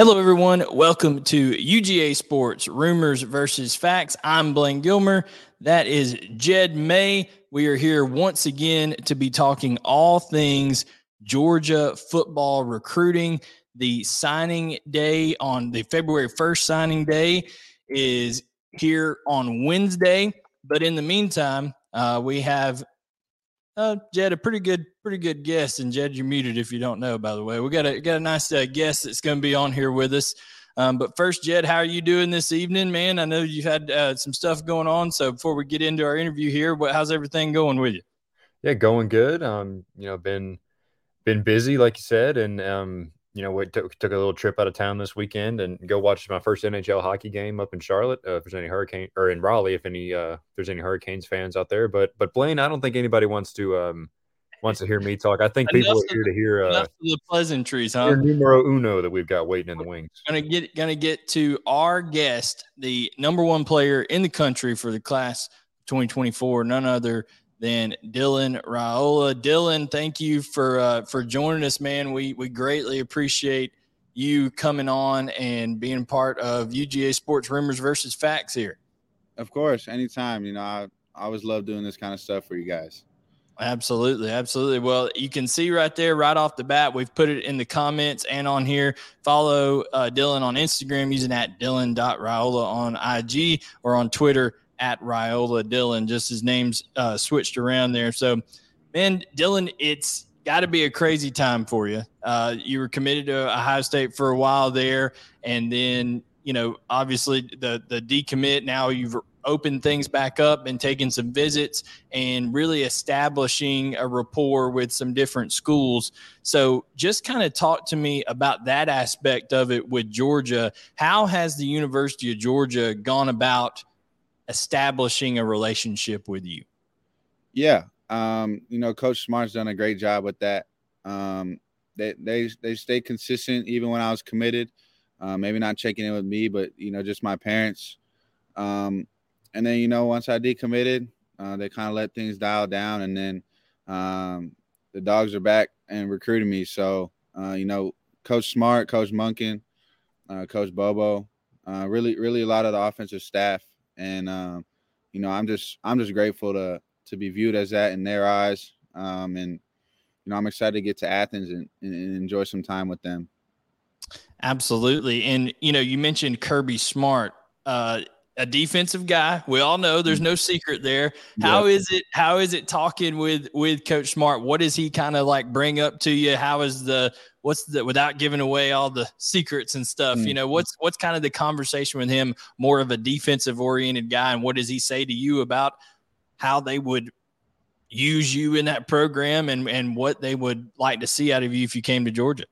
Hello, everyone. Welcome to UGA Sports Rumors versus Facts. I'm Blaine Gilmer. That is Jed May. We are here once again to be talking all things Georgia football recruiting. The signing day on the February 1st signing day is here on Wednesday. But in the meantime, uh, we have uh, Jed, a pretty good, pretty good guest. And Jed, you're muted if you don't know. By the way, we got a got a nice uh, guest that's going to be on here with us. Um, but first, Jed, how are you doing this evening, man? I know you've had uh, some stuff going on. So before we get into our interview here, what, how's everything going with you? Yeah, going good. Um, you know, been been busy, like you said, and um, you know, we took, took a little trip out of town this weekend and go watch my first NHL hockey game up in Charlotte. Uh, if there's any hurricane or in Raleigh, if any, uh, if there's any Hurricanes fans out there, but but Blaine, I don't think anybody wants to um wants to hear me talk. I think people are here to hear uh, the pleasantries, huh? Numero uno that we've got waiting in the wings. Gonna get gonna get to our guest, the number one player in the country for the class 2024, none other than Dylan Raiola. Dylan, thank you for uh, for joining us, man. We we greatly appreciate you coming on and being part of UGA Sports Rumors versus Facts here. Of course, anytime. You know, I, I always love doing this kind of stuff for you guys. Absolutely, absolutely. Well, you can see right there, right off the bat, we've put it in the comments and on here. Follow uh, Dylan on Instagram using at Dylan.Raiola on IG or on Twitter at Raiola Dylan. Just his name's uh, switched around there. So, man, Dylan, it's got to be a crazy time for you. Uh, you were committed to Ohio State for a while there, and then you know, obviously the the decommit. Now you've opened things back up and taken some visits and really establishing a rapport with some different schools. So, just kind of talk to me about that aspect of it with Georgia. How has the University of Georgia gone about establishing a relationship with you? Yeah, um, you know, Coach Smart's done a great job with that. Um, they they they stay consistent even when I was committed. Uh, maybe not checking in with me, but you know, just my parents. Um, and then you know, once I decommitted, uh, they kind of let things dial down, and then um, the dogs are back and recruiting me. So uh, you know, Coach Smart, Coach Monken, uh, Coach Bobo, uh, really, really a lot of the offensive staff and um, you know, I'm just I'm just grateful to to be viewed as that in their eyes. Um, and you know, I'm excited to get to Athens and, and enjoy some time with them. Absolutely, and you know, you mentioned Kirby Smart. Uh, a defensive guy. We all know there's no secret there. How yep. is it? How is it talking with with Coach Smart? What does he kind of like bring up to you? How is the what's the without giving away all the secrets and stuff? Mm-hmm. You know, what's what's kind of the conversation with him? More of a defensive oriented guy, and what does he say to you about how they would use you in that program and and what they would like to see out of you if you came to Georgia?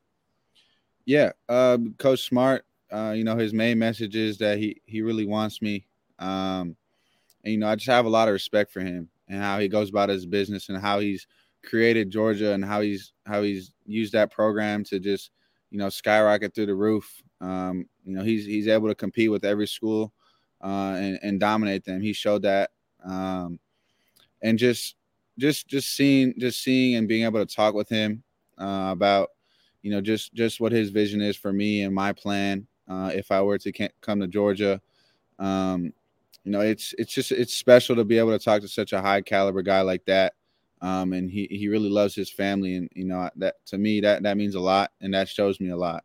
Yeah, uh, Coach Smart uh, you know, his main message is that he he really wants me. Um, and you know, I just have a lot of respect for him and how he goes about his business and how he's created Georgia and how he's how he's used that program to just you know skyrocket through the roof. Um, you know, he's he's able to compete with every school uh, and and dominate them. He showed that, um, and just just just seeing just seeing and being able to talk with him uh, about you know just just what his vision is for me and my plan uh, if I were to come to Georgia. Um, you know, it's it's just it's special to be able to talk to such a high caliber guy like that. Um, and he he really loves his family, and you know that to me that that means a lot, and that shows me a lot.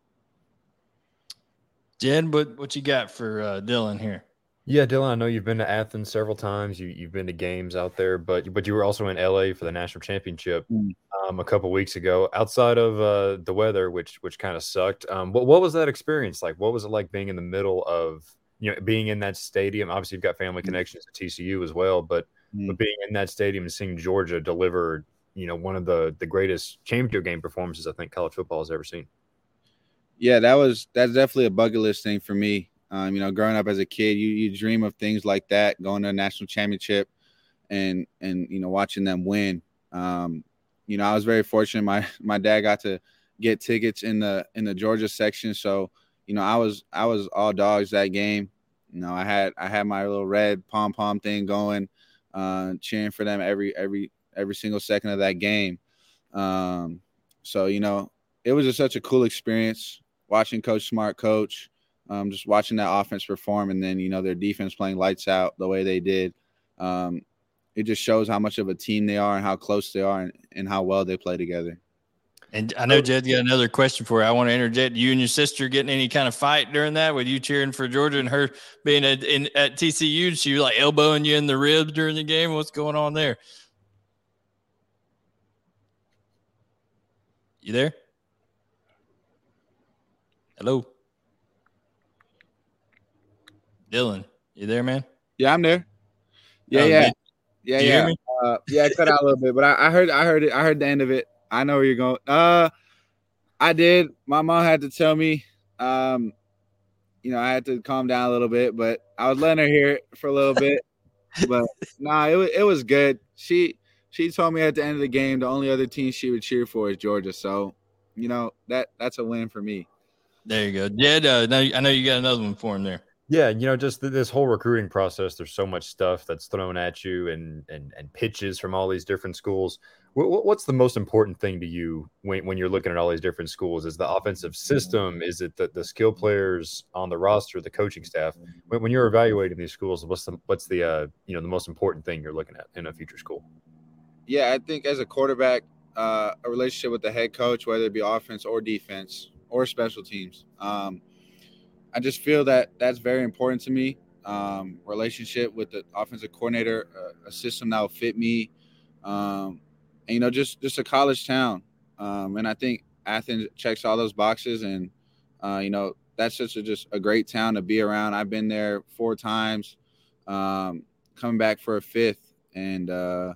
Jed, what what you got for uh, Dylan here? Yeah, Dylan, I know you've been to Athens several times. You you've been to games out there, but but you were also in LA for the national championship mm. um, a couple weeks ago. Outside of uh, the weather, which which kind of sucked, um, what what was that experience like? What was it like being in the middle of you know being in that stadium? Obviously, you've got family mm. connections to TCU as well, but mm. but being in that stadium and seeing Georgia deliver, you know, one of the the greatest championship game performances I think college football has ever seen. Yeah, that was that's definitely a bucket list thing for me. Um, you know, growing up as a kid, you you dream of things like that, going to a national championship, and and you know watching them win. Um, you know, I was very fortunate. My my dad got to get tickets in the in the Georgia section, so you know I was I was all dogs that game. You know, I had I had my little red pom pom thing going, uh, cheering for them every every every single second of that game. Um, so you know, it was just such a cool experience watching Coach Smart coach, um, just watching that offense perform, and then you know their defense playing lights out the way they did. Um, it just shows how much of a team they are and how close they are and, and how well they play together. And I know Jed got another question for you. I want to interject. You and your sister getting any kind of fight during that with you cheering for Georgia and her being at, in, at TCU? She was like elbowing you in the ribs during the game. What's going on there? You there? Hello, Dylan. You there, man? Yeah, I'm there. Yeah, um, yeah, yeah, yeah. Uh, yeah, cut out a little bit, but I, I heard, I heard it. I heard the end of it. I know where you're going. Uh, I did. My mom had to tell me. Um, you know, I had to calm down a little bit, but I was letting her hear it for a little bit. but nah, it was it was good. She she told me at the end of the game the only other team she would cheer for is Georgia. So, you know that that's a win for me. There you go, Jed. Uh, now I know you got another one for him there. Yeah, you know, just this whole recruiting process. There's so much stuff that's thrown at you, and and and pitches from all these different schools. What's the most important thing to you when, when you're looking at all these different schools? Is the offensive system? Is it the, the skill players on the roster, the coaching staff? When, when you're evaluating these schools, what's the what's the uh, you know the most important thing you're looking at in a future school? Yeah, I think as a quarterback, uh, a relationship with the head coach, whether it be offense or defense or special teams. Um, I just feel that that's very important to me. Um, relationship with the offensive coordinator, uh, a system that will fit me. Um, and, you know, just just a college town. Um, and I think Athens checks all those boxes, and uh, you know that's such a just a great town to be around. I've been there four times, um, coming back for a fifth, and uh,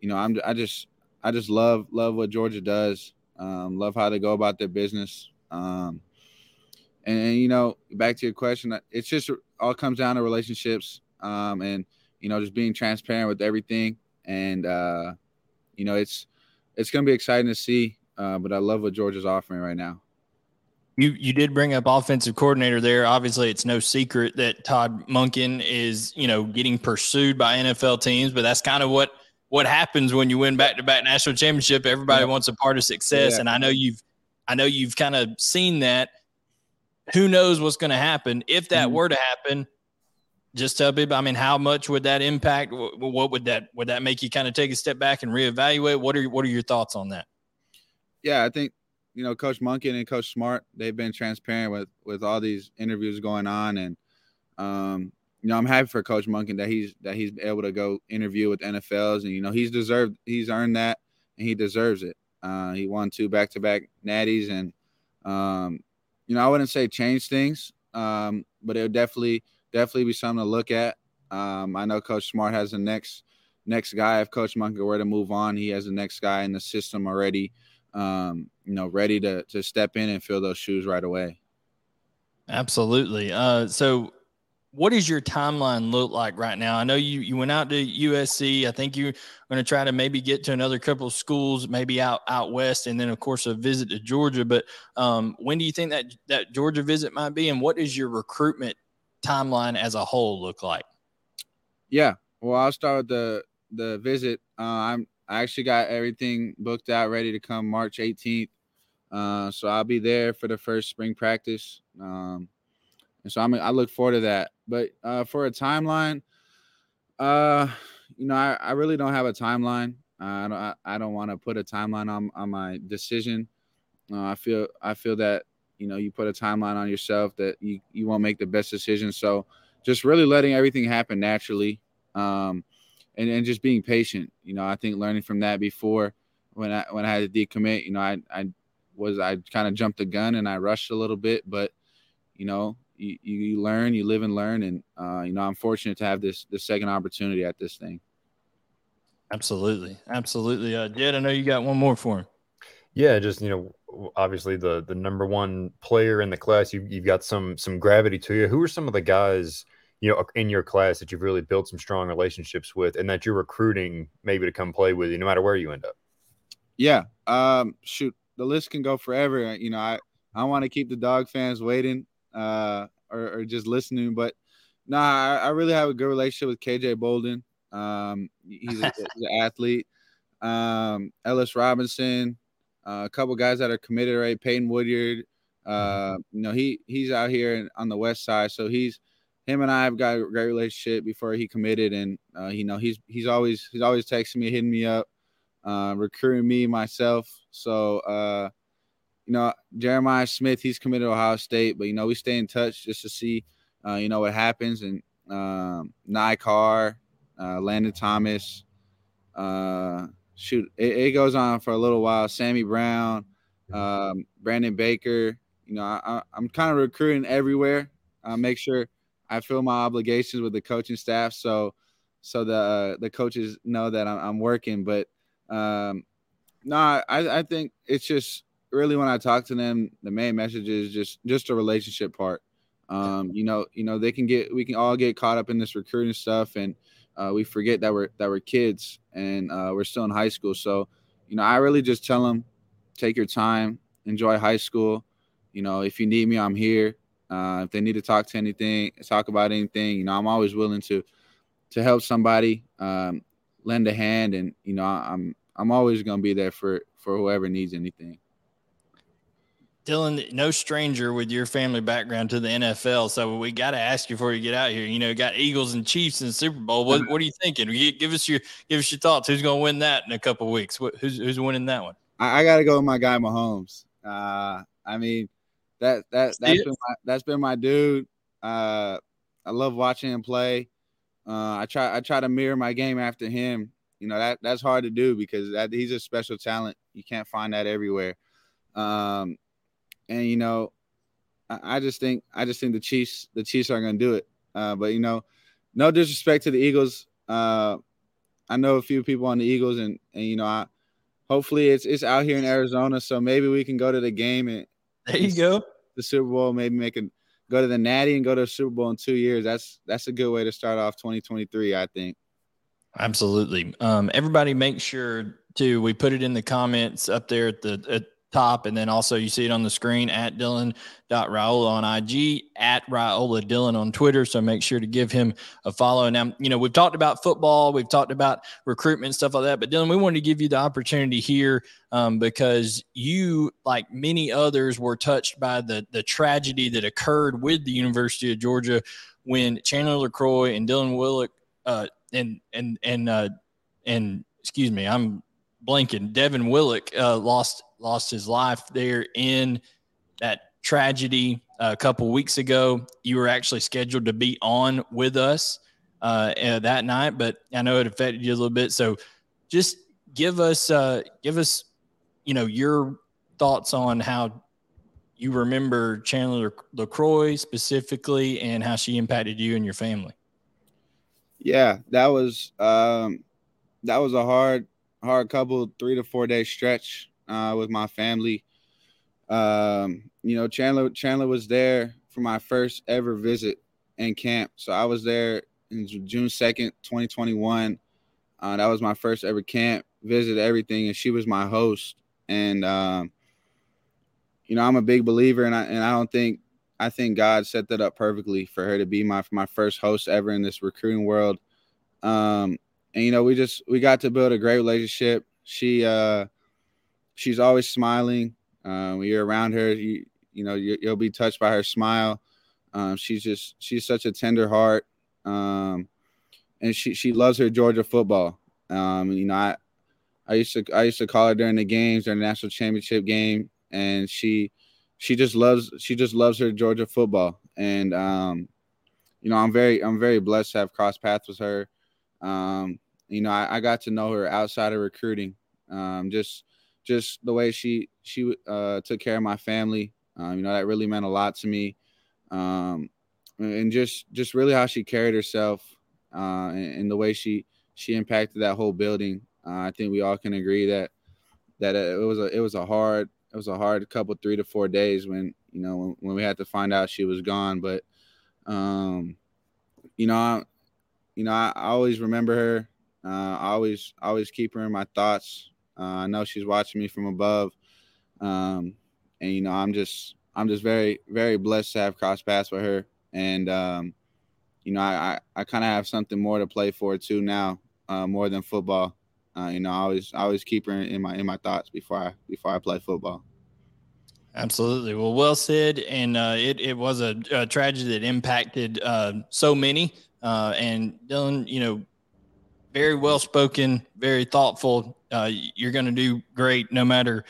you know I'm I just I just love love what Georgia does. Um, love how they go about their business. Um, and, and, you know, back to your question, it's just all comes down to relationships, um, and you know, just being transparent with everything. And uh, you know, it's it's going to be exciting to see. Uh, but I love what Georgia's offering right now. You you did bring up offensive coordinator there. Obviously, it's no secret that Todd Monken is you know getting pursued by NFL teams, but that's kind of what what happens when you win back to back national championship. Everybody yeah. wants a part of success, yeah. and I know you've I know you've kind of seen that. Who knows what's going to happen if that mm-hmm. were to happen? just tell people. I mean, how much would that impact? What would that would that make you kind of take a step back and reevaluate? What are what are your thoughts on that? Yeah, I think you know Coach Monken and Coach Smart. They've been transparent with with all these interviews going on, and um, you know I'm happy for Coach Monken that he's that he's able to go interview with NFLs, and you know he's deserved he's earned that, and he deserves it. Uh, he won two back to back natties, and um, you know I wouldn't say change things, um, but it would definitely definitely be something to look at. Um, I know Coach Smart has the next next guy. If Coach Monken were to move on, he has the next guy in the system already. Um, you know, ready to to step in and fill those shoes right away. Absolutely. Uh, so, what does your timeline look like right now? I know you you went out to USC. I think you're going to try to maybe get to another couple of schools, maybe out out west, and then of course a visit to Georgia. But um, when do you think that that Georgia visit might be, and what is your recruitment timeline as a whole look like? Yeah, well, I'll start with the the visit. Uh, I'm I actually got everything booked out, ready to come March 18th. Uh, so I'll be there for the first spring practice. Um, and so I'm I look forward to that. But uh, for a timeline, uh, you know, I, I really don't have a timeline. I don't I, I don't want to put a timeline on on my decision. Uh, I feel I feel that you know you put a timeline on yourself that you, you won't make the best decision so just really letting everything happen naturally um, and, and just being patient you know i think learning from that before when i when i had to decommit you know i i was i kind of jumped the gun and i rushed a little bit but you know you, you learn you live and learn and uh, you know i'm fortunate to have this this second opportunity at this thing absolutely absolutely uh jed i know you got one more for him yeah just you know obviously the the number one player in the class. You you've got some some gravity to you. Who are some of the guys you know in your class that you've really built some strong relationships with, and that you're recruiting maybe to come play with you, no matter where you end up? Yeah, um, shoot, the list can go forever. You know, I I want to keep the dog fans waiting uh, or, or just listening, but no, nah, I, I, really have a good relationship with KJ Bolden. Um, he's, a, he's an athlete. Um, Ellis Robinson, uh, a couple guys that are committed, right? Peyton Woodyard, Uh, you know, he he's out here on the west side, so he's him and I have got a great relationship before he committed, and uh, you know he's he's always he's always texting me, hitting me up, uh, recruiting me myself. So uh, you know Jeremiah Smith, he's committed to Ohio State, but you know we stay in touch just to see uh, you know what happens, and um, Ny Carr, uh, Landon Thomas, uh, shoot, it, it, goes on for a little while. Sammy Brown, um, Brandon Baker. You know, I, am kind of recruiting everywhere. I make sure I feel my obligations with the coaching staff, so so the uh, the coaches know that I'm, I'm working. But um, no, I, I think it's just really when I talk to them, the main message is just just a relationship part. Um, you know, you know, they can get we can all get caught up in this recruiting stuff and uh, we forget that we're that we're kids and uh, we're still in high school. So, you know, I really just tell them, take your time, enjoy high school. You know, if you need me, I'm here. Uh, if they need to talk to anything, talk about anything, you know, I'm always willing to to help somebody, um, lend a hand, and you know, I'm I'm always gonna be there for for whoever needs anything. Dylan, no stranger with your family background to the NFL. So we got to ask you before you get out here. You know, got Eagles and Chiefs in the Super Bowl. What, what are you thinking? Give us your give us your thoughts. Who's going to win that in a couple weeks? Who's who's winning that one? I, I got to go with my guy Mahomes. Uh, I mean, that that that's been my, that's been my dude. Uh, I love watching him play. Uh, I try I try to mirror my game after him. You know that that's hard to do because that, he's a special talent. You can't find that everywhere. Um, and you know, I, I just think I just think the Chiefs the Chiefs are going to do it. Uh, but you know, no disrespect to the Eagles. Uh, I know a few people on the Eagles, and and you know, I hopefully it's it's out here in Arizona, so maybe we can go to the game and there you go the Super Bowl. Maybe make a go to the Natty and go to the Super Bowl in two years. That's that's a good way to start off 2023, I think. Absolutely. Um, everybody, make sure to we put it in the comments up there at the at top. And then also you see it on the screen at Dylan.Raiola on IG, at Raiola Dylan on Twitter. So make sure to give him a follow. Now, you know, we've talked about football, we've talked about recruitment, stuff like that. But Dylan, we wanted to give you the opportunity here um, because you, like many others, were touched by the the tragedy that occurred with the University of Georgia when Chandler LeCroy and Dylan Willock uh, and and and uh, and excuse me, I'm blanking. Devin Willock uh, lost lost his life there in that tragedy a couple weeks ago. You were actually scheduled to be on with us uh, uh, that night, but I know it affected you a little bit. So just give us uh, give us you know your thoughts on how you remember Chandler LeCroy specifically and how she impacted you and your family. Yeah, that was um, that was a hard hard couple three to four day stretch uh, with my family. Um, you know, Chandler Chandler was there for my first ever visit in camp. So I was there in June second, twenty twenty one. Uh, that was my first ever camp visit, everything, and she was my host. And um, you know, I'm a big believer, and I and I don't think I think God set that up perfectly for her to be my my first host ever in this recruiting world. Um, and you know, we just we got to build a great relationship. She uh she's always smiling. Uh, when you're around her, you you know you, will be touched by her smile. Um, she's just she's such a tender heart, um, and she she loves her Georgia football. Um, you know, I I used to I used to call her during the games during the national championship game, and she she just loves she just loves her Georgia football. And um, you know, I'm very I'm very blessed to have crossed paths with her. Um, you know, I, I, got to know her outside of recruiting. Um, just just the way she she uh, took care of my family. Um, you know that really meant a lot to me, um, and just just really how she carried herself uh, and, and, the way she she impacted that whole building. Uh, I think we all can agree that that it was a it was a hard it was a hard couple three to four days when you know when, when we had to find out she was gone. But um, you know, I, you know I, I always remember her. Uh, I always always keep her in my thoughts. Uh, I know she's watching me from above, um, and you know I'm just I'm just very very blessed to have crossed paths with her, and um, you know I I, I kind of have something more to play for too now, uh, more than football. Uh, you know I always I always keep her in my in my thoughts before I before I play football. Absolutely. Well, well said. And uh, it, it was a, a, tragedy that impacted uh, so many. Uh, and Dylan, you know, very well spoken, very thoughtful. Uh, you're going to do great no matter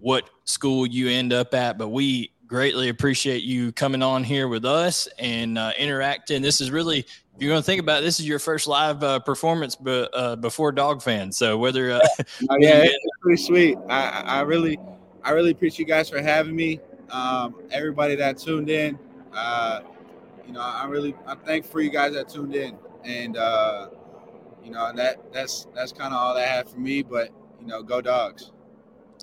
what school you end up at. But we greatly appreciate you coming on here with us and uh, interacting. This is really, if you're going to think about it, this is your first live uh, performance be, uh, before Dog Fans. So whether uh, oh, yeah, it's pretty sweet. I, I really, I really appreciate you guys for having me. Um, everybody that tuned in, uh, you know, I really, I'm thankful for you guys that tuned in, and uh, you know, that that's that's kind of all I have for me. But you know, go dogs.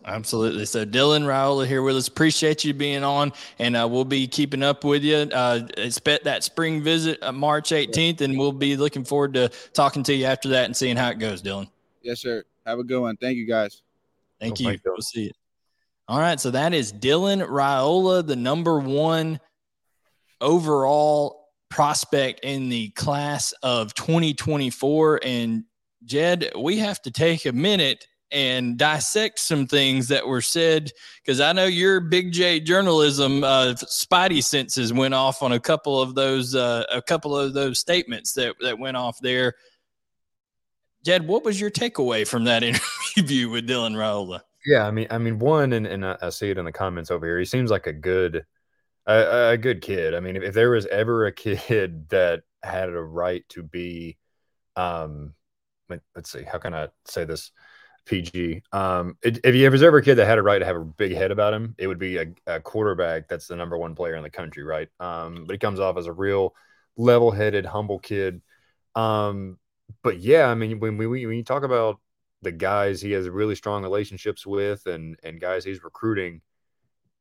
Absolutely. So Dylan Raiola here with us. Appreciate you being on, and uh, we'll be keeping up with you. Uh, expect that spring visit uh, March 18th, and we'll be looking forward to talking to you after that and seeing how it goes, Dylan. Yes, sir. Have a good one. Thank you, guys. Thank oh, you. We'll see you. All right. So that is Dylan Raiola, the number one overall prospect in the class of 2024. And Jed, we have to take a minute and dissect some things that were said because I know your Big J journalism uh, spidey senses went off on a couple of those uh, a couple of those statements that that went off there. Jed, what was your takeaway from that interview with Dylan Raiola? Yeah, I mean, I mean, one, and, and I see it in the comments over here. He seems like a good, a, a good kid. I mean, if, if there was ever a kid that had a right to be, um, let's see, how can I say this? PG. Um, it, if you was ever a kid that had a right to have a big head about him, it would be a, a quarterback that's the number one player in the country, right? Um, but he comes off as a real level-headed, humble kid. Um, but yeah, I mean, when we when you talk about the guys he has really strong relationships with and and guys he's recruiting,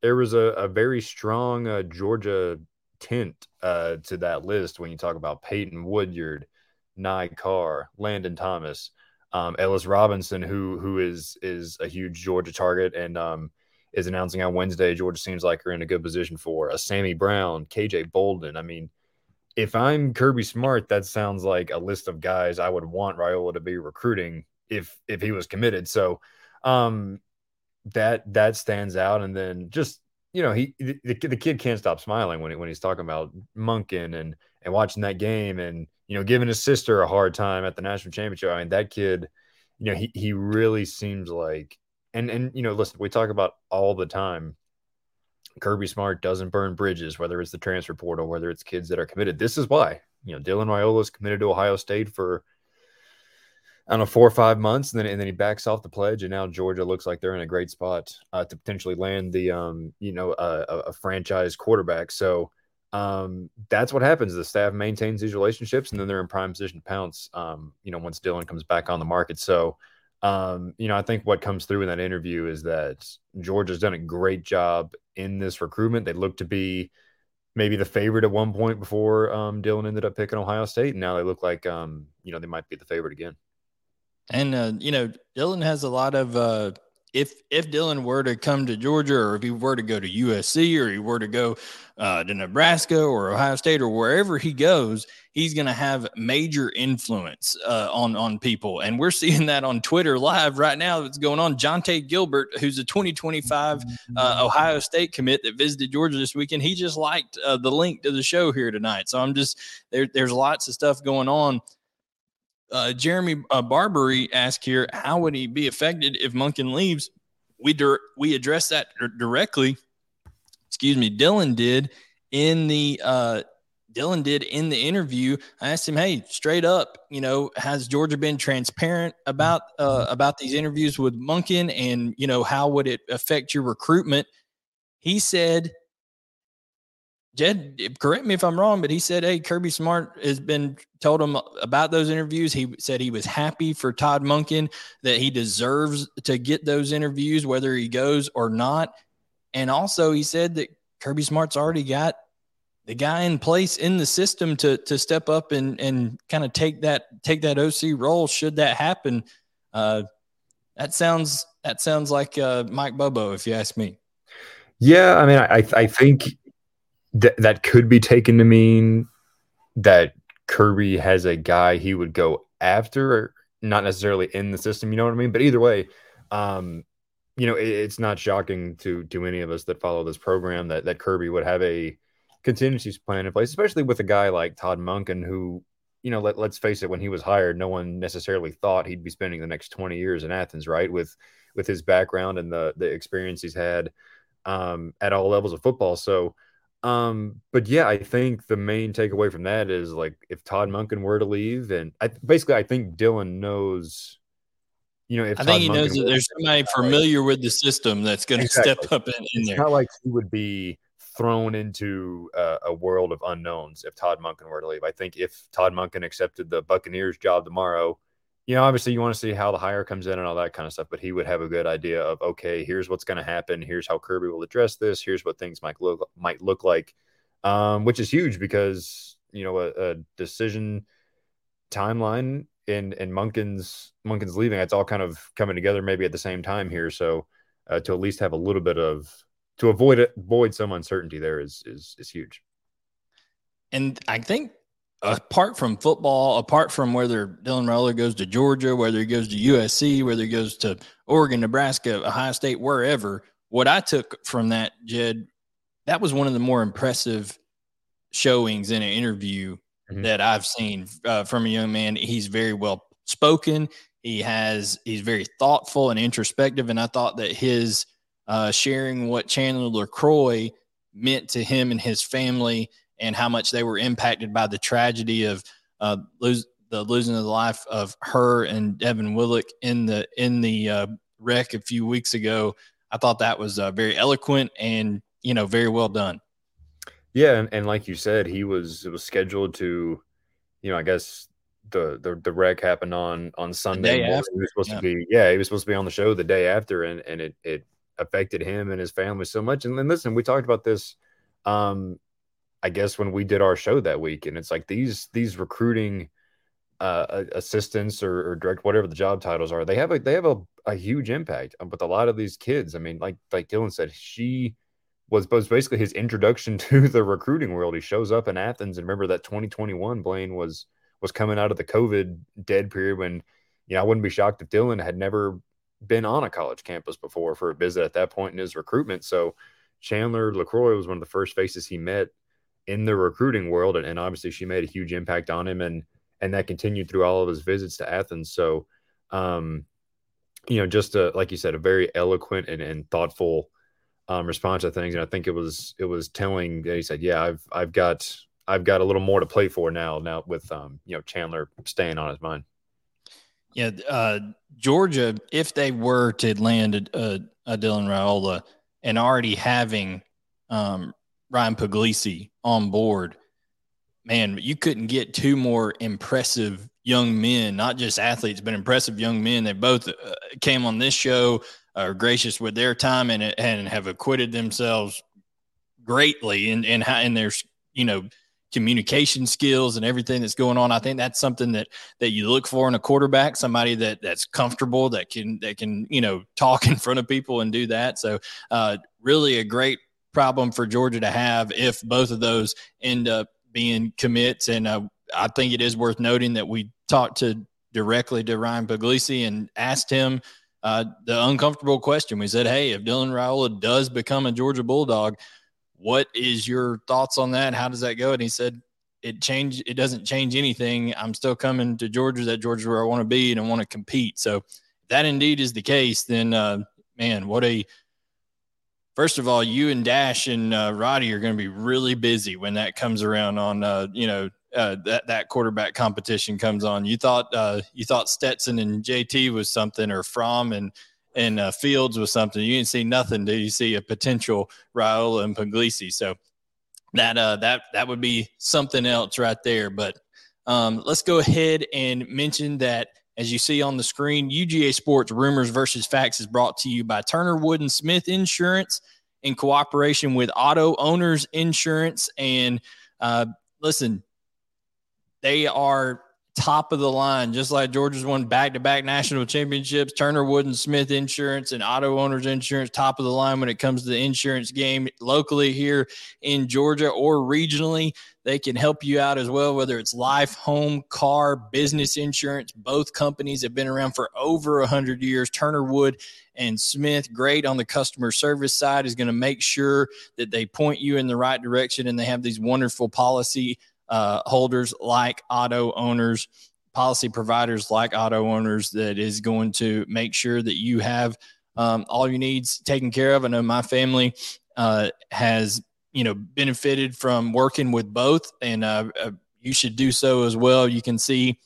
there was a, a very strong uh, Georgia tint uh, to that list when you talk about Peyton Woodyard, Ny Carr, Landon Thomas um, Ellis Robinson, who who is is a huge Georgia target and um, is announcing on Wednesday. Georgia seems like you're in a good position for a Sammy Brown, KJ Bolden. I mean, if I'm Kirby Smart, that sounds like a list of guys I would want Raiola to be recruiting if if he was committed. So um, that that stands out. And then just you know he the, the kid can't stop smiling when he, when he's talking about Monken and and watching that game and you know, giving his sister a hard time at the national championship. I mean, that kid, you know, he he really seems like and and you know, listen, we talk about all the time. Kirby Smart doesn't burn bridges, whether it's the transfer portal, whether it's kids that are committed. This is why, you know, Dylan Raiola is committed to Ohio State for I don't know four or five months, and then and then he backs off the pledge, and now Georgia looks like they're in a great spot uh, to potentially land the um you know a, a franchise quarterback. So um, that's what happens. The staff maintains these relationships, and then they're in prime position to pounce. Um, you know, once Dylan comes back on the market. So, um, you know, I think what comes through in that interview is that Georgia's done a great job in this recruitment. They look to be maybe the favorite at one point before um, Dylan ended up picking Ohio State, and now they look like um, you know they might be the favorite again. And uh, you know, Dylan has a lot of uh, if if Dylan were to come to Georgia, or if he were to go to USC, or he were to go uh, to Nebraska or Ohio State, or wherever he goes, he's going to have major influence uh, on on people, and we're seeing that on Twitter live right now. That's going on. Jonte Gilbert, who's a 2025 uh, Ohio State commit that visited Georgia this weekend, he just liked uh, the link to the show here tonight. So I'm just there. There's lots of stuff going on uh, Jeremy uh, Barbary asked here, how would he be affected if Monken leaves? We dir- we addressed that directly. Excuse me, Dylan did in the uh, Dylan did in the interview. I asked him, "Hey, straight up, you know, has Georgia been transparent about uh, about these interviews with Monken, and you know, how would it affect your recruitment?" He said Jed, correct me if I'm wrong, but he said, "Hey, Kirby Smart has been told him about those interviews. He said he was happy for Todd Monken that he deserves to get those interviews, whether he goes or not. And also, he said that Kirby Smart's already got the guy in place in the system to to step up and and kind of take that take that OC role should that happen. Uh, that sounds that sounds like uh, Mike Bobo, if you ask me. Yeah, I mean, I I think that that could be taken to mean that Kirby has a guy he would go after, not necessarily in the system. You know what I mean? But either way, um, you know, it, it's not shocking to to any of us that follow this program that that Kirby would have a contingencies plan in place, especially with a guy like Todd Monken, who, you know, let, let's face it, when he was hired, no one necessarily thought he'd be spending the next 20 years in Athens, right? With with his background and the the experience he's had um, at all levels of football. So, um, but yeah, I think the main takeaway from that is like if Todd Monken were to leave, and I basically I think Dylan knows you know, if I think he knows that there's somebody familiar with the system that's going to exactly. step up in, in it's there. Not like he would be thrown into uh, a world of unknowns if Todd Monken were to leave. I think if Todd Monken accepted the Buccaneers job tomorrow, you know, obviously you want to see how the hire comes in and all that kind of stuff, but he would have a good idea of okay, here's what's going to happen, here's how Kirby will address this, here's what things might look might look like, um, which is huge because you know a, a decision timeline and and Monken's Monken's leaving, it's all kind of coming together maybe at the same time here. So uh, to at least have a little bit of to avoid avoid some uncertainty there is is is huge. And I think apart from football, apart from whether Dylan Raiola goes to Georgia, whether he goes to USC, whether he goes to Oregon, Nebraska, Ohio State, wherever, what I took from that, Jed, that was one of the more impressive showings in an interview mm-hmm. that I've seen uh, from a young man. He's very well spoken. He has he's very thoughtful and introspective, and I thought that his uh, sharing what Chandler LeCroy meant to him and his family, and how much they were impacted by the tragedy of uh, lose the losing of the life of her and Devin Willock in the in the uh, wreck a few weeks ago. I thought that was uh, very eloquent and you know very well done. Yeah, and, and like you said, he was it was scheduled to, you know, I guess the the, the wreck happened on on Sunday. He was supposed yeah. to be yeah, he was supposed to be on the show the day after, and and it it affected him and his family so much. And then listen, we talked about this, um, I guess when we did our show that week, and it's like these these recruiting uh, assistants or, or direct whatever the job titles are, they have a they have a, a huge impact with a lot of these kids. I mean, like like Dylan said, she was, was basically his introduction to the recruiting world. He shows up in Athens, and remember that 2021 Blaine was was coming out of the COVID dead period when you know I wouldn't be shocked if Dylan had never been on a college campus before for a visit at that point in his recruitment. So Chandler LeCroy was one of the first faces he met in the recruiting world, and, and obviously she made a huge impact on him, and and that continued through all of his visits to Athens. So, um, you know, just a, like you said, a very eloquent and, and thoughtful um, response to things. And I think it was it was telling that he said, "Yeah, I've I've got I've got a little more to play for now. Now with um, you know Chandler staying on his mind." Yeah, uh, Georgia, if they were to land a, a, a Dylan Raiola and already having um, Ryan Puglisi on board, man, you couldn't get two more impressive young men, not just athletes, but impressive young men. They both uh, came on this show are gracious with their time and and have acquitted themselves greatly in in in their you know communication skills and everything that's going on. I think that's something that that you look for in a quarterback, somebody that that's comfortable, that can that can you know talk in front of people and do that. So uh, really a great problem for Georgia to have if both of those end up being commits. And uh, I think it is worth noting that we talked to directly to Ryan Puglisi and asked him uh, the uncomfortable question. We said, "Hey, if Dylan Raiola does become a Georgia Bulldog, what is your thoughts on that? How does that go?" And he said, "It change. It doesn't change anything. I'm still coming to Georgia. That Georgia where I want to be and I want to compete. So, if that indeed is the case, then uh, man, what a First of all, you and Dash and uh, Roddy are going to be really busy when that comes around on, uh, you know, uh, that that quarterback competition comes on. You thought uh, you thought Stetson and JT was something, or Fromm and and uh, Fields was something. You didn't see nothing. Did you see a potential Raiola and Puglisi? So that uh, that that would be something else right there. But um, let's go ahead and mention that. As you see on the screen, UGA Sports Rumors versus Facts is brought to you by Turner Wood and Smith Insurance in cooperation with Auto Owners Insurance. And uh, listen, they are top of the line, just like Georgia's won back to back national championships. Turner Wood and Smith Insurance and Auto Owners Insurance, top of the line when it comes to the insurance game locally here in Georgia or regionally. They can help you out as well, whether it's life, home, car, business insurance. Both companies have been around for over 100 years. Turner Wood and Smith, great on the customer service side, is going to make sure that they point you in the right direction and they have these wonderful policy uh, holders like auto owners, policy providers like auto owners that is going to make sure that you have um, all your needs taken care of. I know my family uh, has, you know, benefited from working with both, and uh, uh you should do so as well. You can see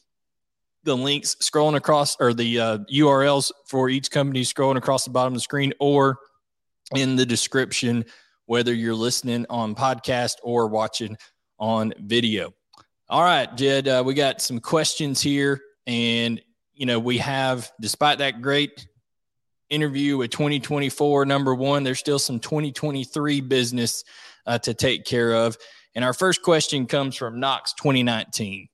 the links scrolling across or the URLs uh, for each company scrolling across the bottom of the screen or in the description, whether you're listening on podcast or watching on video. All right, Jed, uh, we got some questions here. And, you know, we have, despite that great interview with 2024 number one, there's still some 2023 business uh, to take care of. And our first question comes from Knox 2019.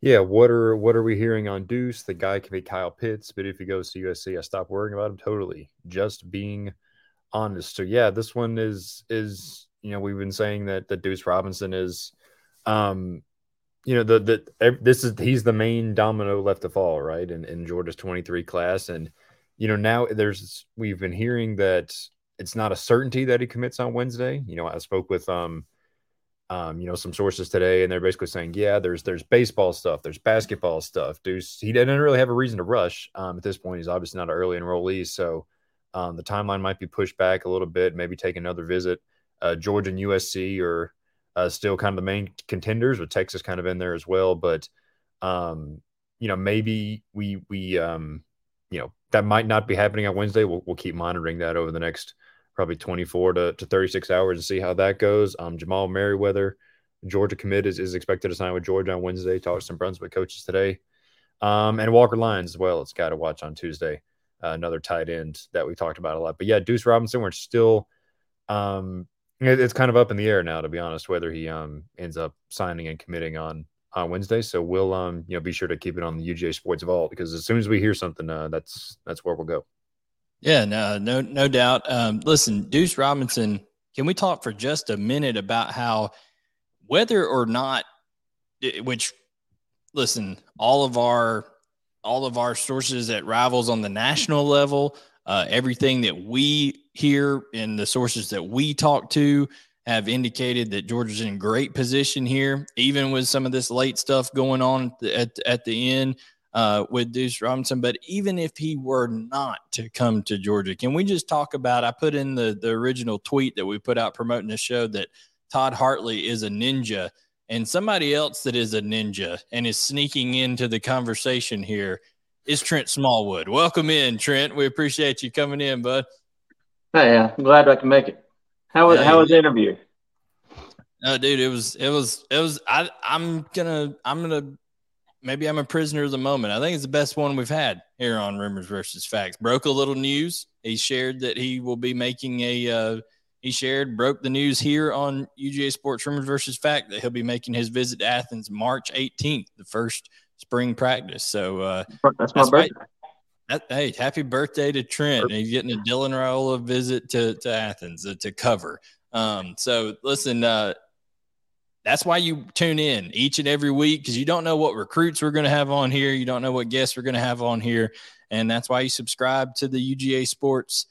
Yeah, what are what are we hearing on Duce? The guy can be Kyle Pitts, but if he goes to USC, I stop worrying about him totally. Just being honest. So yeah, this one is is you know, we've been saying that that Duce Robinson is, um, you know, the the this is he's the main domino left to fall, right? In in Georgia's 23 class, and you know now there's we've been hearing that it's not a certainty that he commits on Wednesday. You know, I spoke with um um, you know, some sources today, and they're basically saying, yeah, there's there's baseball stuff, there's basketball stuff. Duce, he didn't really have a reason to rush. Um, at this point, he's obviously not an early enrollee, so um, the timeline might be pushed back a little bit, maybe take another visit uh, Georgia and USC are uh, still kind of the main contenders, with Texas kind of in there as well. But um, you know, maybe we we um, you know that might not be happening on Wednesday. We'll, we'll keep monitoring that over the next probably 24 to, to 36 hours and see how that goes. Um, Jamal Meriweather, Georgia commit is, is expected to sign with Georgia on Wednesday. Talked to some Brunswick coaches today. Um, and Walker Lyons as well. It's got to watch on Tuesday. Uh, another tight end that we talked about a lot. But yeah, Duce Robinson, we're still um, it's kind of up in the air now, to be honest, whether he um ends up signing and committing on on Wednesday. So we'll um you know be sure to keep it on the UGA Sports Vault because as soon as we hear something, uh, that's that's where we'll go. Yeah, no, no, no doubt. Um, listen, Duce Robinson, can we talk for just a minute about how whether or not, which, listen, all of our all of our sources at Rivals on the national level, uh, everything that we hear and the sources that we talk to have indicated that Georgia's in great position here, even with some of this late stuff going on at, at the end uh, with Duce Robinson. But even if he were not to come to Georgia, can we just talk about? I put in the, the original tweet that we put out promoting the show that Todd Hartley is a ninja. And somebody else that is a ninja and is sneaking into the conversation here is Trent Smallwood. Welcome in, Trent. We appreciate you coming in, bud. Hey, I'm glad I can make it. How was hey. how was the interview? No, dude, it was it was it was. I I'm gonna I'm gonna maybe I'm a prisoner of the moment. I think it's the best one we've had here on Rumors versus Facts. Broke a little news. He shared that he will be making a. Uh, he shared broke the news here on UGA Sports Rumors versus Fact that he'll be making his visit to Athens March 18th, the first spring practice. So uh, that's my that's birthday. Right. That, hey, happy birthday to Trent. He's getting a Dylan Raiola visit to, to Athens uh, to cover. Um, so listen, uh, that's why you tune in each and every week because you don't know what recruits we're going to have on here. You don't know what guests we're going to have on here. And that's why you subscribe to the UGA Sports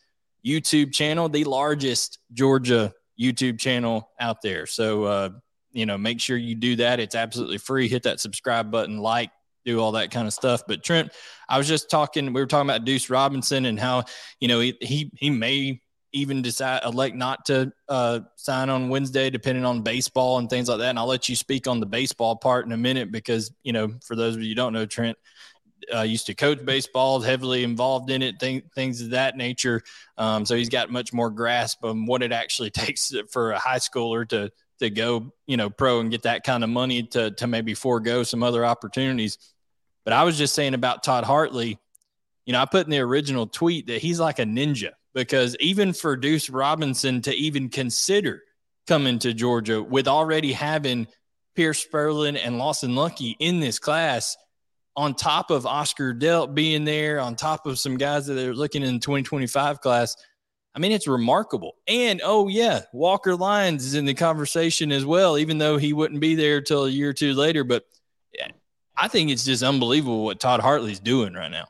YouTube channel, the largest Georgia YouTube channel out there. So, uh, you know, make sure you do that. It's absolutely free. Hit that subscribe button, like, do all that kind of stuff. But Trent, I was just talking, we were talking about Duce Robinson and how, you know, he he, he may even decide elect not to uh, sign on Wednesday, depending on baseball and things like that. And I'll let you speak on the baseball part in a minute because, you know, for those of you don't know, Trent uh, used to coach baseball, heavily involved in it, th- things of that nature. Um, so he's got much more grasp on what it actually takes for a high schooler to to go, you know, pro and get that kind of money to to maybe forego some other opportunities. But I was just saying about Todd Hartley, you know, I put in the original tweet that he's like a ninja because even for Duce Robinson to even consider coming to Georgia with already having Pearce Spurlin and Lawson Luckie in this class, on top of Oscar Delp being there, on top of some guys that are looking in the 2025 class. I mean, it's remarkable. And oh, yeah, Walker Lyons is in the conversation as well, even though he wouldn't be there till a year or two later. But I think it's just unbelievable what Todd Hartley's doing right now.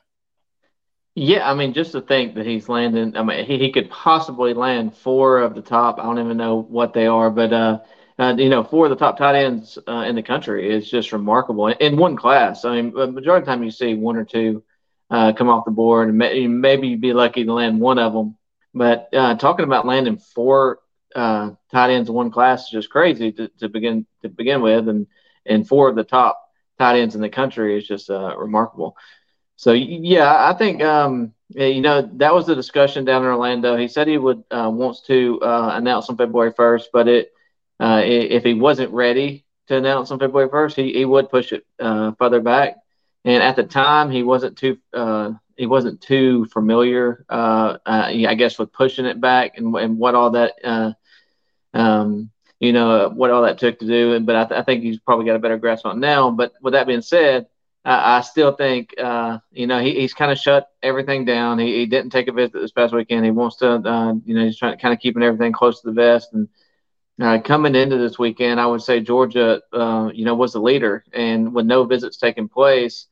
Yeah, I mean, just to think that he's landing, I mean, he, he could possibly land four of the top. I don't even know what they are, but, uh, uh, you know, four of the top tight ends uh, in the country is just remarkable in one class. I mean, the majority of the time you see one or two uh, come off the board, and may, maybe you'd be lucky to land one of them. But uh, talking about landing four uh, tight ends in one class is just crazy to, to begin to begin with, and and four of the top tight ends in the country is just uh, remarkable. So yeah, I think um, you know that was the discussion down in Orlando. He said he would uh, wants to uh, announce on February first, but it uh, if he wasn't ready to announce on February first, he, he would push it uh, further back. And at the time, he wasn't too uh, he wasn't too familiar, uh, I guess, with pushing it back and, and what all that um, you know what all that took to do. But I, th- I think he's probably got a better grasp on now. But with that being said I, I still think, uh, you know, he, he's kind of shut everything down. He, he didn't take a visit this past weekend. He wants to, uh, you know, he's trying to kind of keeping everything close to the vest. And uh, coming into this weekend, I would say Georgia, uh, you know, was the leader. And with no visits taking place,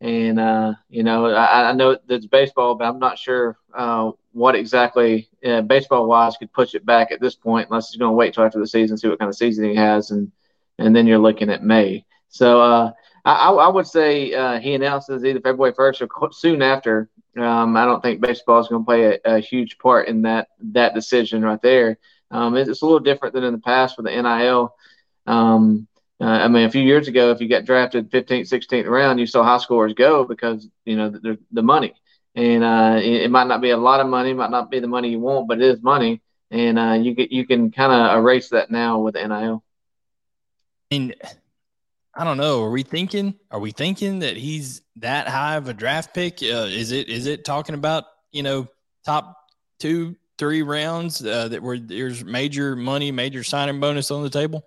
and uh, you know, I, I know it's baseball, but I'm not sure uh, what exactly baseball wise could push it back at this point, unless he's going to wait till after the season, see what kind of season he has, and and then you're looking at May. So uh, I, I would say uh, he announces either February 1st or soon after. Um, I don't think baseball is going to play a, a, huge part in that that decision right there. Um, it's, it's, a little different than in the past with the NIL. Um, uh, I mean, a few years ago, if you got drafted 15th, 16th round, you saw high scores go because you know the, the money, and uh, it, it, might not be a lot of money, might not be the money you want, but it is money, and uh, you you can kind of erase that now with NIL. And I don't know. Are we thinking? Are we thinking that he's that high of a draft pick? Uh, is it? Is it talking about you know top two, three rounds uh, that where there's major money, major signing bonus on the table?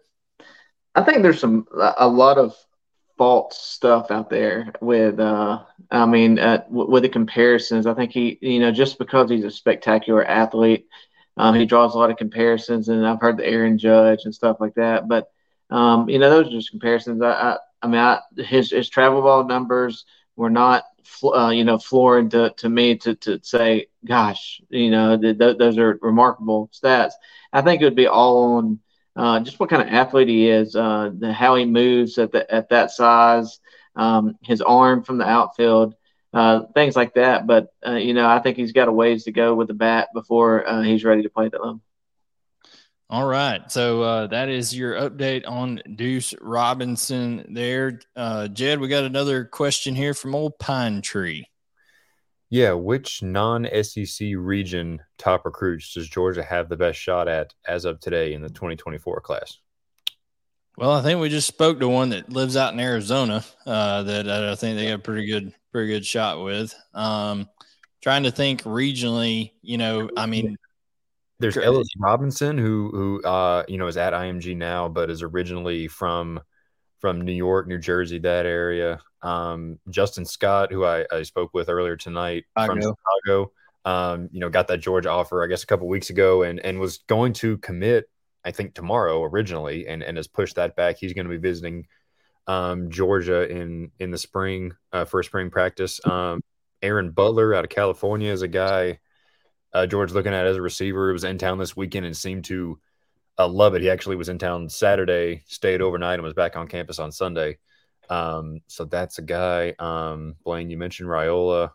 I think there's some a lot of false stuff out there with. Uh, I mean, uh, w- with the comparisons, I think he, you know, just because he's a spectacular athlete, um, he draws a lot of comparisons, and I've heard the Aaron Judge and stuff like that, but um, you know, those are just comparisons. I, I, I mean, I, his his travel ball numbers were not, uh, you know, flooring to, to me to, to say, gosh, you know, th- th- those are remarkable stats. I think it would be all on uh, just what kind of athlete he is, uh, the, how he moves at the, at that size, um, his arm from the outfield, uh, things like that. But uh, you know, I think he's got a ways to go with the bat before uh, he's ready to play that level. All right. So uh, that is your update on Duce Robinson there. Uh, Jed, we got another question here from Old Pine Tree. Yeah. Which non SEC region top recruits does Georgia have the best shot at as of today in the 2024 class? Well, I think we just spoke to one that lives out in Arizona uh, that I think they have a pretty good, pretty good shot with. Um, trying to think regionally, you know, I mean, there's Ellis Robinson, who who uh, you know is at IMG now, but is originally from from New York, New Jersey, that area. Um, Justin Scott, who I, I spoke with earlier tonight from Chicago, um, you know, got that Georgia offer, I guess, a couple weeks ago, and and was going to commit, I think, tomorrow originally, and and has pushed that back. He's going to be visiting um, Georgia in in the spring uh, for spring practice. Um, Aaron Butler out of California is a guy uh, George looking at as a receiver. He was in town this weekend and seemed to uh, love it. He actually was in town Saturday, stayed overnight, and was back on campus on Sunday. Um, so that's a guy. Um, Blaine, you mentioned Raiola.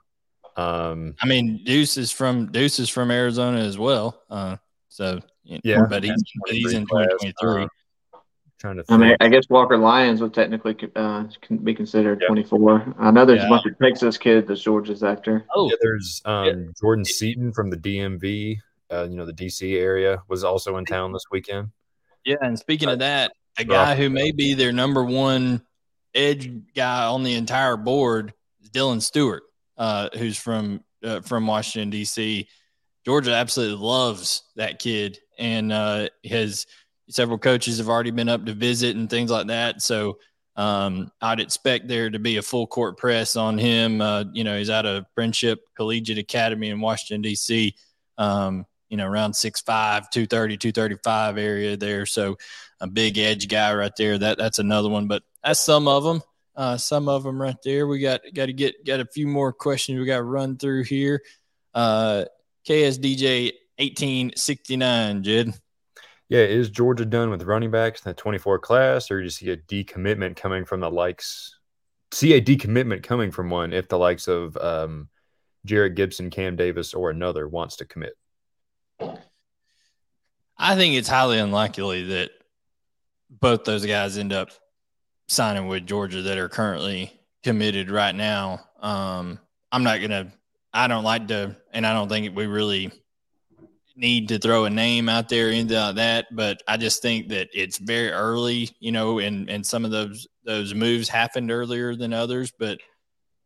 Um, I mean, Duce is from Duce is from Arizona as well. Uh, so yeah, but he's, he's in 2023. Trying to. Think. I mean, I guess Walker Lyons would technically uh, can be considered 24. I know there's yeah. a bunch of Texas kids that Georgia's after. Oh, yeah, there's um, yeah. Jordan Seaton from the DMV. Uh, you know, the DC area was also in town this weekend. Yeah, and speaking of that, a guy who may be their number one edge guy on the entire board is Dylan Stewart, uh, who's from uh, from Washington D.C. Georgia absolutely loves that kid and uh, has several coaches have already been up to visit and things like that. So um, I'd expect there to be a full court press on him. Uh, you know, he's out of Friendship Collegiate Academy in Washington, D.C., um, you know, around 6'5, 230, 235 area there. So a big edge guy right there. That That's another one, but that's some of them. Uh, some of them right there. We got got to get got a few more questions we got to run through here. Uh, KSDJ 1869, Jed. Yeah, is Georgia done with running backs in the 24 class, or do you see a decommitment coming from the likes? See a decommitment coming from one if the likes of um, Jerrick Gibson, Cam Davis, or another wants to commit? I think it's highly unlikely that both those guys end up signing with Georgia that are currently committed right now. Um, I'm not gonna. I don't like to, and I don't think we really need to throw a name out there into that, but I just think that it's very early, you know, and and some of those those moves happened earlier than others. But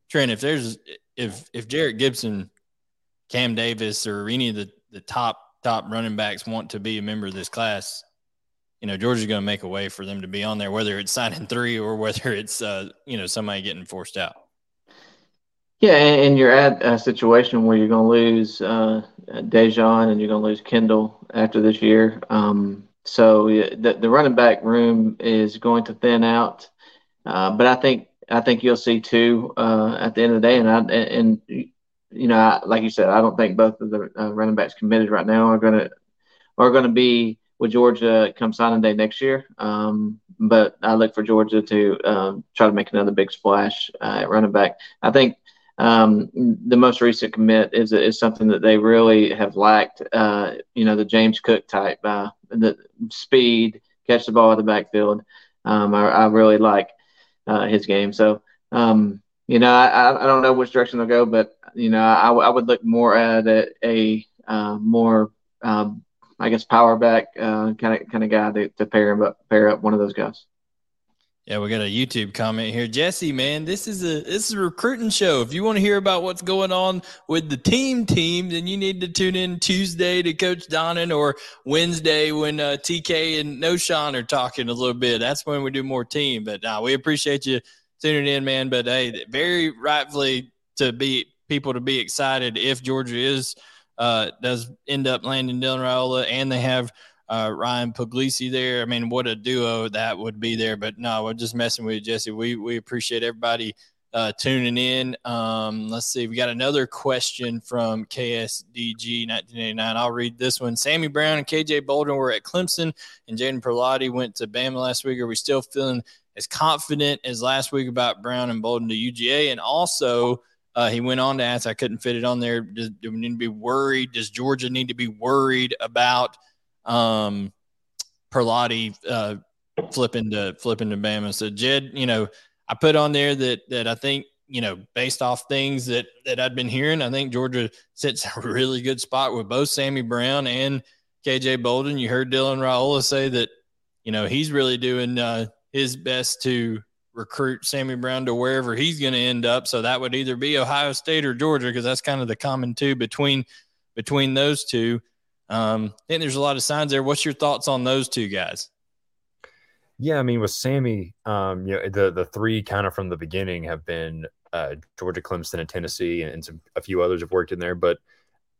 Trent, if there's if if Jerrick Gibson, Cam Davis, or any of the the top top running backs want to be a member of this class, you know, Georgia's going to make a way for them to be on there, whether it's signing three or whether it's uh, you know somebody getting forced out. Yeah, and you're at a situation where you're going to lose uh, Daijun and you're going to lose Kendall after this year. Um, so the, the running back room is going to thin out, uh, but I think I think you'll see two uh, at the end of the day. And I, and you know, I, like you said, I don't think both of the uh, running backs committed right now are going to are going to be with Georgia come signing day next year. Um, but I look for Georgia to um, try to make another big splash uh, at running back. I think um, the most recent commit is is something that they really have lacked. Uh, you know, the James Cook type, uh, the speed, catch the ball in the backfield. Um, I, I, really like uh, his game. So, um, you know, I, I don't know which direction they'll go, but you know, I, I would look more at a, a uh, more, um, I guess, power back kind of kind of guy to, to pair him up, pair up one of those guys. Yeah, we got a YouTube comment here. Jesse, man, this is a this is a recruiting show. If you want to hear about what's going on with the team team, then you need to tune in Tuesday to Coach Donnan or Wednesday when uh, TK and Knowshon are talking a little bit. That's when we do more team. But uh, we appreciate you tuning in, man. But hey, very rightfully to be people to be excited if Georgia is uh, does end up landing Dylan Raiola and they have – uh, Ryan Puglisi there. I mean, what a duo that would be there. But no, we're just messing with you, Jesse. We we appreciate everybody uh, tuning in. Um, let's see, we got another question from KSDG 1989. I'll read this one. Sammy Brown and KJ Bolden were at Clemson, and Jaden Perlotte went to Bama last week. Are we still feeling as confident as last week about Brown and Bolden to UGA? And also, uh, he went on to ask, I couldn't fit it on there. Do we need to be worried? Does Georgia need to be worried about – um, Perlotte uh, flipping to flipping to Bama. So Jed, you know, I put on there that that I think you know based off things that that I'd been hearing, I think Georgia sits a really good spot with both Sammy Brown and KJ Bolden. You heard Dylan Raiola say that you know he's really doing uh, his best to recruit Sammy Brown to wherever he's going to end up. So that would either be Ohio State or Georgia because that's kind of the common two between between those two. Um, think there's a lot of signs there. What's your thoughts on those two guys? Yeah, I mean, with Sammy, um, you know, the the three kind of from the beginning have been uh, Georgia, Clemson, and Tennessee, and some, a few others have worked in there. But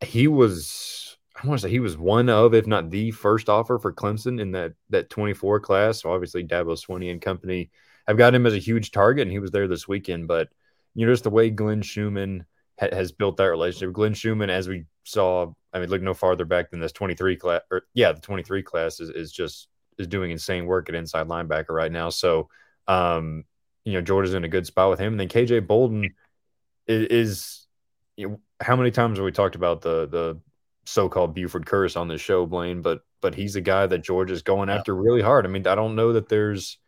he was, I want to say, he was one of, if not the first offer for Clemson in that that 24 class. So obviously, Dabo Swinney and company have got him as a huge target, and he was there this weekend. But you know, just the way Glenn Schumann ha- has built that relationship. Glenn Schumann, as we saw, I mean, look no farther back than this 23 class, or yeah, the 23 class is, is just is doing insane work at inside linebacker right now. So, um, you know, Georgia's in a good spot with him. And then KJ Bolden is, is you know, how many times have we talked about the the so-called Buford curse on this show, Blaine? But but he's a guy that Georgia's going after really hard. I mean, I don't know that there's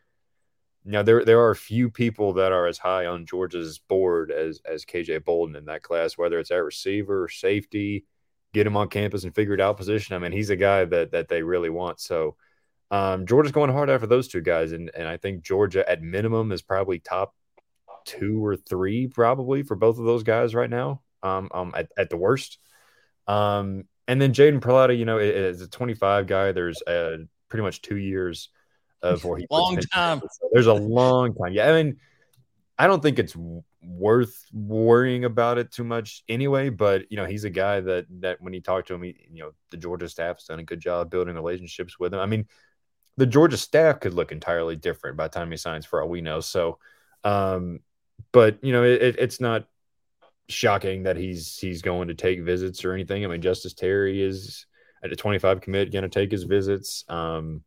you know, there there are a few people that are as high on Georgia's board as as KJ Bolden in that class, whether it's at receiver, safety, get him on campus and figure it out position. I mean, he's a guy that that they really want. So um, Georgia's going hard after those two guys, and and I think Georgia at minimum is probably top two or three probably for both of those guys right now. Um, um at, at the worst. Um, and then Jaden Perlotte, you know, is a 25 guy. There's a pretty much two years of where he long time. There's a long time. Yeah, I mean, I don't think it's worth worrying about it too much anyway. But you know, he's a guy that that when he talked to him, he, you know, the Georgia staff has done a good job building relationships with him. I mean, the Georgia staff could look entirely different by the time he signs, for all we know. So, um, but you know, it, it's not shocking that he's he's going to take visits or anything. I mean, Justice Terry is at a 25 commit going to take his visits. Um,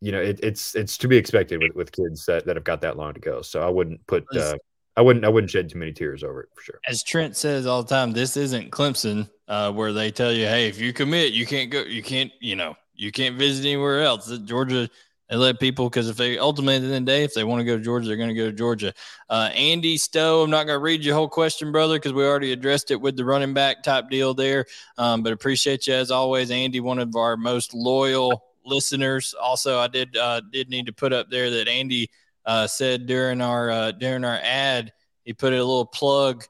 you know, it, it's it's to be expected with, with kids that, that have got that long to go. So I wouldn't put uh, I wouldn't I wouldn't shed too many tears over it for sure. As Trent says all the time, this isn't Clemson uh, where they tell you, hey, if you commit, you can't go, you can't, you know, you can't visit anywhere else. Georgia they let people because if they ultimately at the the day, if they want to go to Georgia, they're going to go to Georgia. Uh, Andy Stowe, I'm not going to read your whole question, brother, because we already addressed it with the running back type deal there. Um, but appreciate you as always, Andy, one of our most loyal listeners. Also, I did uh, did need to put up there that Andy uh, said during our uh, during our ad, he put a little plug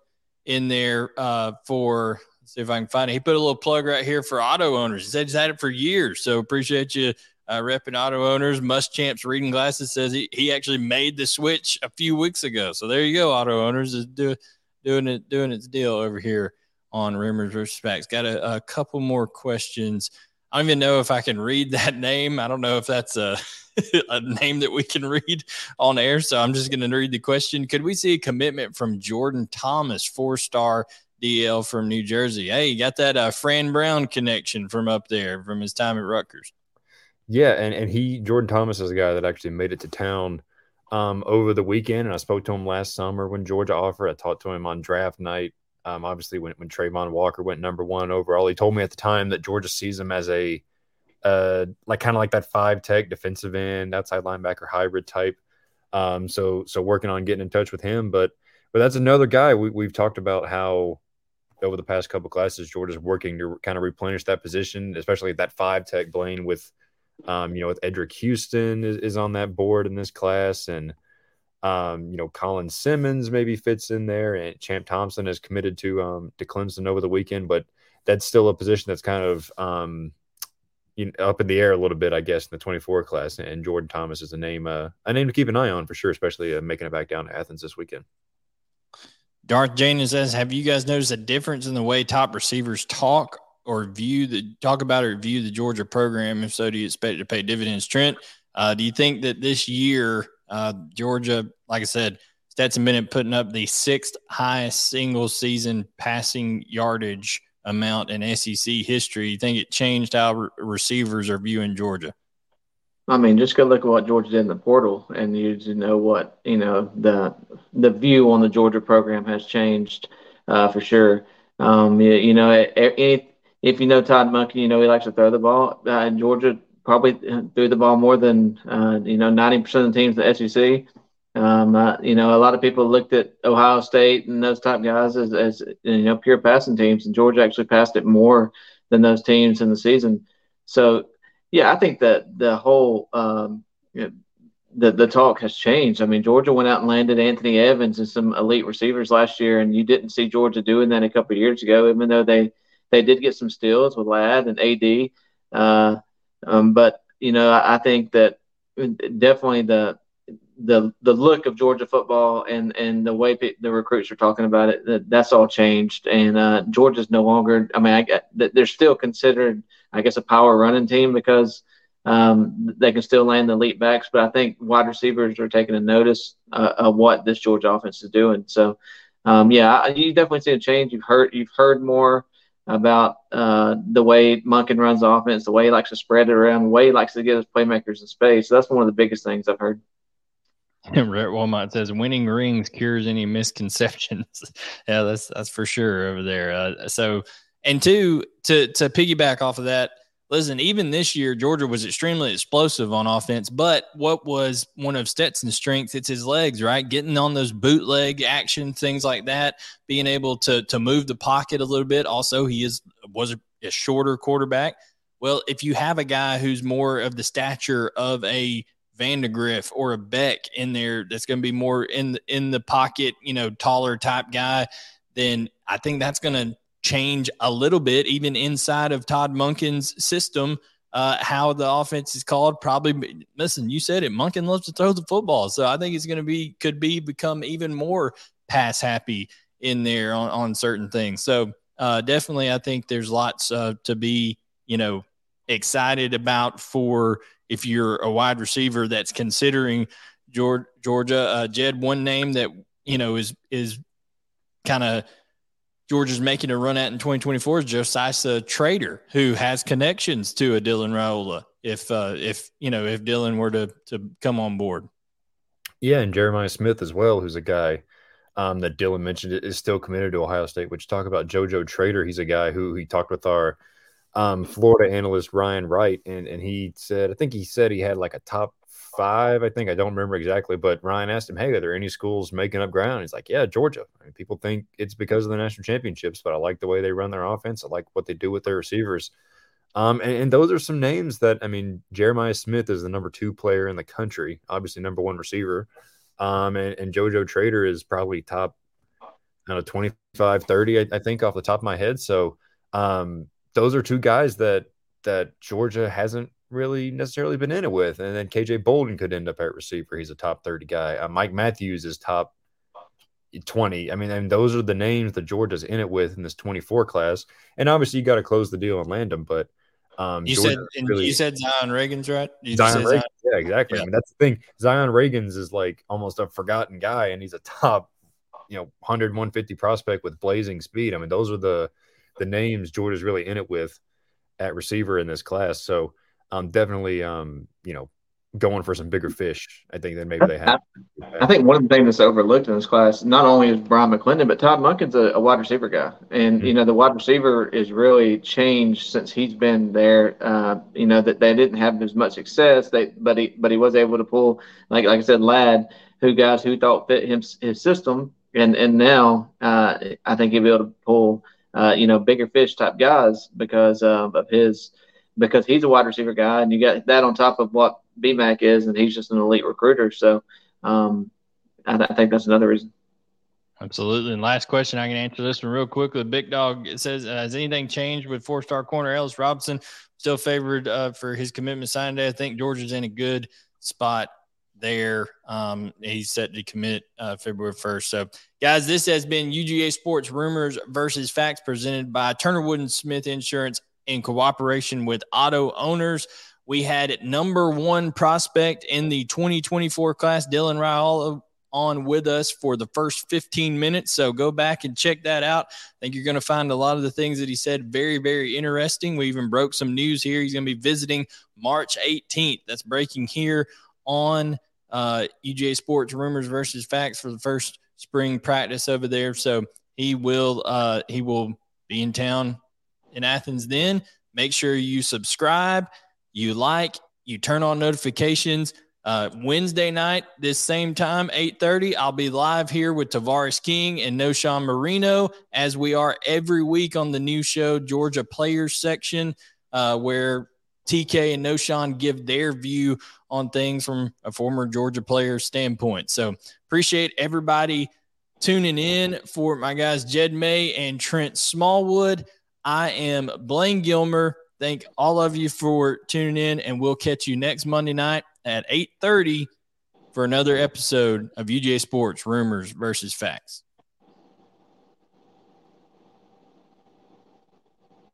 in there uh, for. see if I can find it. He put a little plug right here for auto owners. He said he's had it for years. So appreciate you uh, repping auto owners. Must Champs reading glasses says he, he actually made the switch a few weeks ago. So there you go, auto owners is do, doing it doing its deal over here on Rumors versus Facts. Got a, a, couple more questions. I don't even know if I can read that name. I don't know if that's a a name that we can read on air. So I'm just going to read the question. Could we see a commitment from Jordan Thomas, four star DL from New Jersey? Hey, you got that uh, Fran Brown connection from up there from his time at Rutgers. Yeah, and, and he Jordan Thomas is a guy that actually made it to town um, over the weekend, and I spoke to him last summer when Georgia offered. I talked to him on draft night. Um, obviously, when when Travon Walker went number one overall, he told me at the time that Georgia sees him as a uh, like kind of like that five tech defensive end, outside linebacker hybrid type. Um, so so working on getting in touch with him, but but that's another guy we, we've talked about how over the past couple classes Georgia's working to kind of replenish that position, especially that five tech Blaine with um, you know, with Eddrick Houston is, is on that board in this class, and um, you know, Colin Simmons maybe fits in there, and Champ Thompson is committed to um, to Clemson over the weekend, but that's still a position that's kind of um, you know, up in the air a little bit, I guess, in the 24 class. And Jordan Thomas is a name uh, a name to keep an eye on for sure, especially uh, making it back down to Athens this weekend. Darth Jane says, "Have you guys noticed a difference in the way top receivers talk or view the talk about or view the Georgia program? If so, do you expect it to pay dividends? Trent, uh, do you think that this year uh, Georgia, like I said, Stetson Bennett putting up the sixth highest single season passing yardage amount in SEC history? You think it changed how re- receivers are viewing Georgia? I mean, just go look at what Georgia did in the portal, and you know what you know the the view on the Georgia program has changed uh, for sure. Um, you, you know, any, if you know Todd Monken, you know he likes to throw the ball. Uh, Georgia probably threw the ball more than uh, you know 90% of the teams in the SEC. Um, uh, you know, a lot of people looked at Ohio State and those type guys as, as you know pure passing teams, and Georgia actually passed it more than those teams in the season. So, yeah, I think that the whole um, the the talk has changed. I mean, Georgia went out and landed Anthony Evans and some elite receivers last year, and you didn't see Georgia doing that a couple years ago, even though they they did get some steals with Ladd and AD. Uh, um, but you know, I, I, think that definitely the the the look of Georgia football and and the way the recruits are talking about it that, that's all changed. And uh, Georgia's no longer I mean I, they're still considered I guess a power running team because um, they can still land the elite backs. But I think wide receivers are taking a notice uh, of what this Georgia offense is doing. So um, yeah you definitely see a change. You've heard you've heard more about uh, the way Monken runs offense, the way he likes to spread it around, the way he likes to get his playmakers in space. So that's one of the biggest things I've heard. Rhett Walmart says winning rings cures any misconceptions. yeah, that's that's for sure over there. Uh, so, and two to to piggyback off of that, listen, even this year, Georgia was extremely explosive on offense. But what was one of Stetson's strengths? It's his legs, right? Getting on those bootleg action, things like that, being able to to move the pocket a little bit. Also, he is was a, shorter quarterback. Well, if you have a guy who's more of the stature of a Vandagriff or a Beck in there, that's going to be more in the, in the pocket, you know, taller type guy, then I think that's going to change a little bit, even inside of Todd Monken's system. uh, how the offense is called. Probably, listen, you said it. Munkin loves to throw the football, so I think it's going to be could be become even more pass happy in there on, on certain things. So uh, definitely, I think there's lots uh, to be you know excited about for if you're a wide receiver that's considering Georgia. Uh, Jed, one name that you know is is kind of Georgia's making a run at in 2024 is Josiah Trader, who has connections to a Dylan Raiola. If uh, if you know if Dylan were to to come on board, yeah, and Jeremiah Smith as well, who's a guy um, that Dylan mentioned is still committed to Ohio State. Which talk about JoJo Trader, he's a guy who he talked with our um, Florida analyst Ryan Wright, and and he said I think he said he had like a top five, I think. I don't remember exactly, but Ryan asked him, Hey, are there any schools making up ground? He's like, Yeah, Georgia. I mean, people think it's because of the national championships, but I like the way they run their offense. I like what they do with their receivers. Um, and, and, those are some names that, I mean, Jeremiah Smith is the number two player in the country, obviously, number one receiver. Um, and, and JoJo Trader is probably top, I know, 25, 30, I, I think, off the top of my head. So, um, those are two guys that, that Georgia hasn't really necessarily been in it with. And then KJ Bolden could end up at receiver. He's a top 30 guy. Uh, Mike Matthews is top 20. I mean, and those are the names that Georgia's in it with in this 24 class. And obviously, you got to close the deal and land them. But um, you Georgia said really, you said Zion Ragins right. You Zion Reagan, Zion? yeah, exactly. Yeah. I mean, that's the thing. Zion Ragins is like almost a forgotten guy, and he's a top, you know, 100, 150 prospect with blazing speed. I mean, those are the the names Georgia's really in it with at receiver in this class. So um, definitely, um, you know, going for some bigger fish. I think than maybe they have. I think one of the things that's overlooked in this class, not only is Brian McClendon, but Todd Monken's a, a wide receiver guy, and mm-hmm. you know the wide receiver is really changed since he's been there. Uh, you know that they didn't have as much success, they but he but he was able to pull like like I said, Ladd, who guys who thought fit him his system, and and now uh, I think he'll be able to pull uh, you know bigger fish type guys because of his because he's a wide receiver guy, and you got that on top of what BMAC is, and he's just an elite recruiter. So um, I, I, think that's another reason. Absolutely. And last question, I can answer this one real quickly. Big Dog says, uh, has anything changed with four-star corner Ellis Robinson? Still favored uh, for his commitment sign day. I think Georgia's in a good spot there. Um, he's set to commit uh, February 1st. So, guys, this has been UGA Sports Rumors versus Facts presented by Turner Wood and Smith Insurance in cooperation with auto owners. We had number one prospect in the 2024 class, Dylan Raiola, on with us for the first 15 minutes. So go back and check that out. I think you're going to find a lot of the things that he said very, very interesting. We even broke some news here. He's going to be visiting March 18th. That's breaking here on uh, UGA Sports Rumors versus Facts for the first spring practice over there. So he will uh, he will be in town in Athens then. Make sure you subscribe, you like, you turn on notifications. Uh, Wednesday night, this same time, 8:30, I'll be live here with Tavares King and Knowshon Moreno, as we are every week on the new show, Georgia Players section, uh, where TK and Knowshon give their view on things from a former Georgia player standpoint. So appreciate everybody tuning in for my guys Jed May and Trent Smallwood. I am Blaine Gilmer. Thank all of you for tuning in, and we'll catch you next Monday night at 8:30 for another episode of UGA Sports Rumors versus Facts.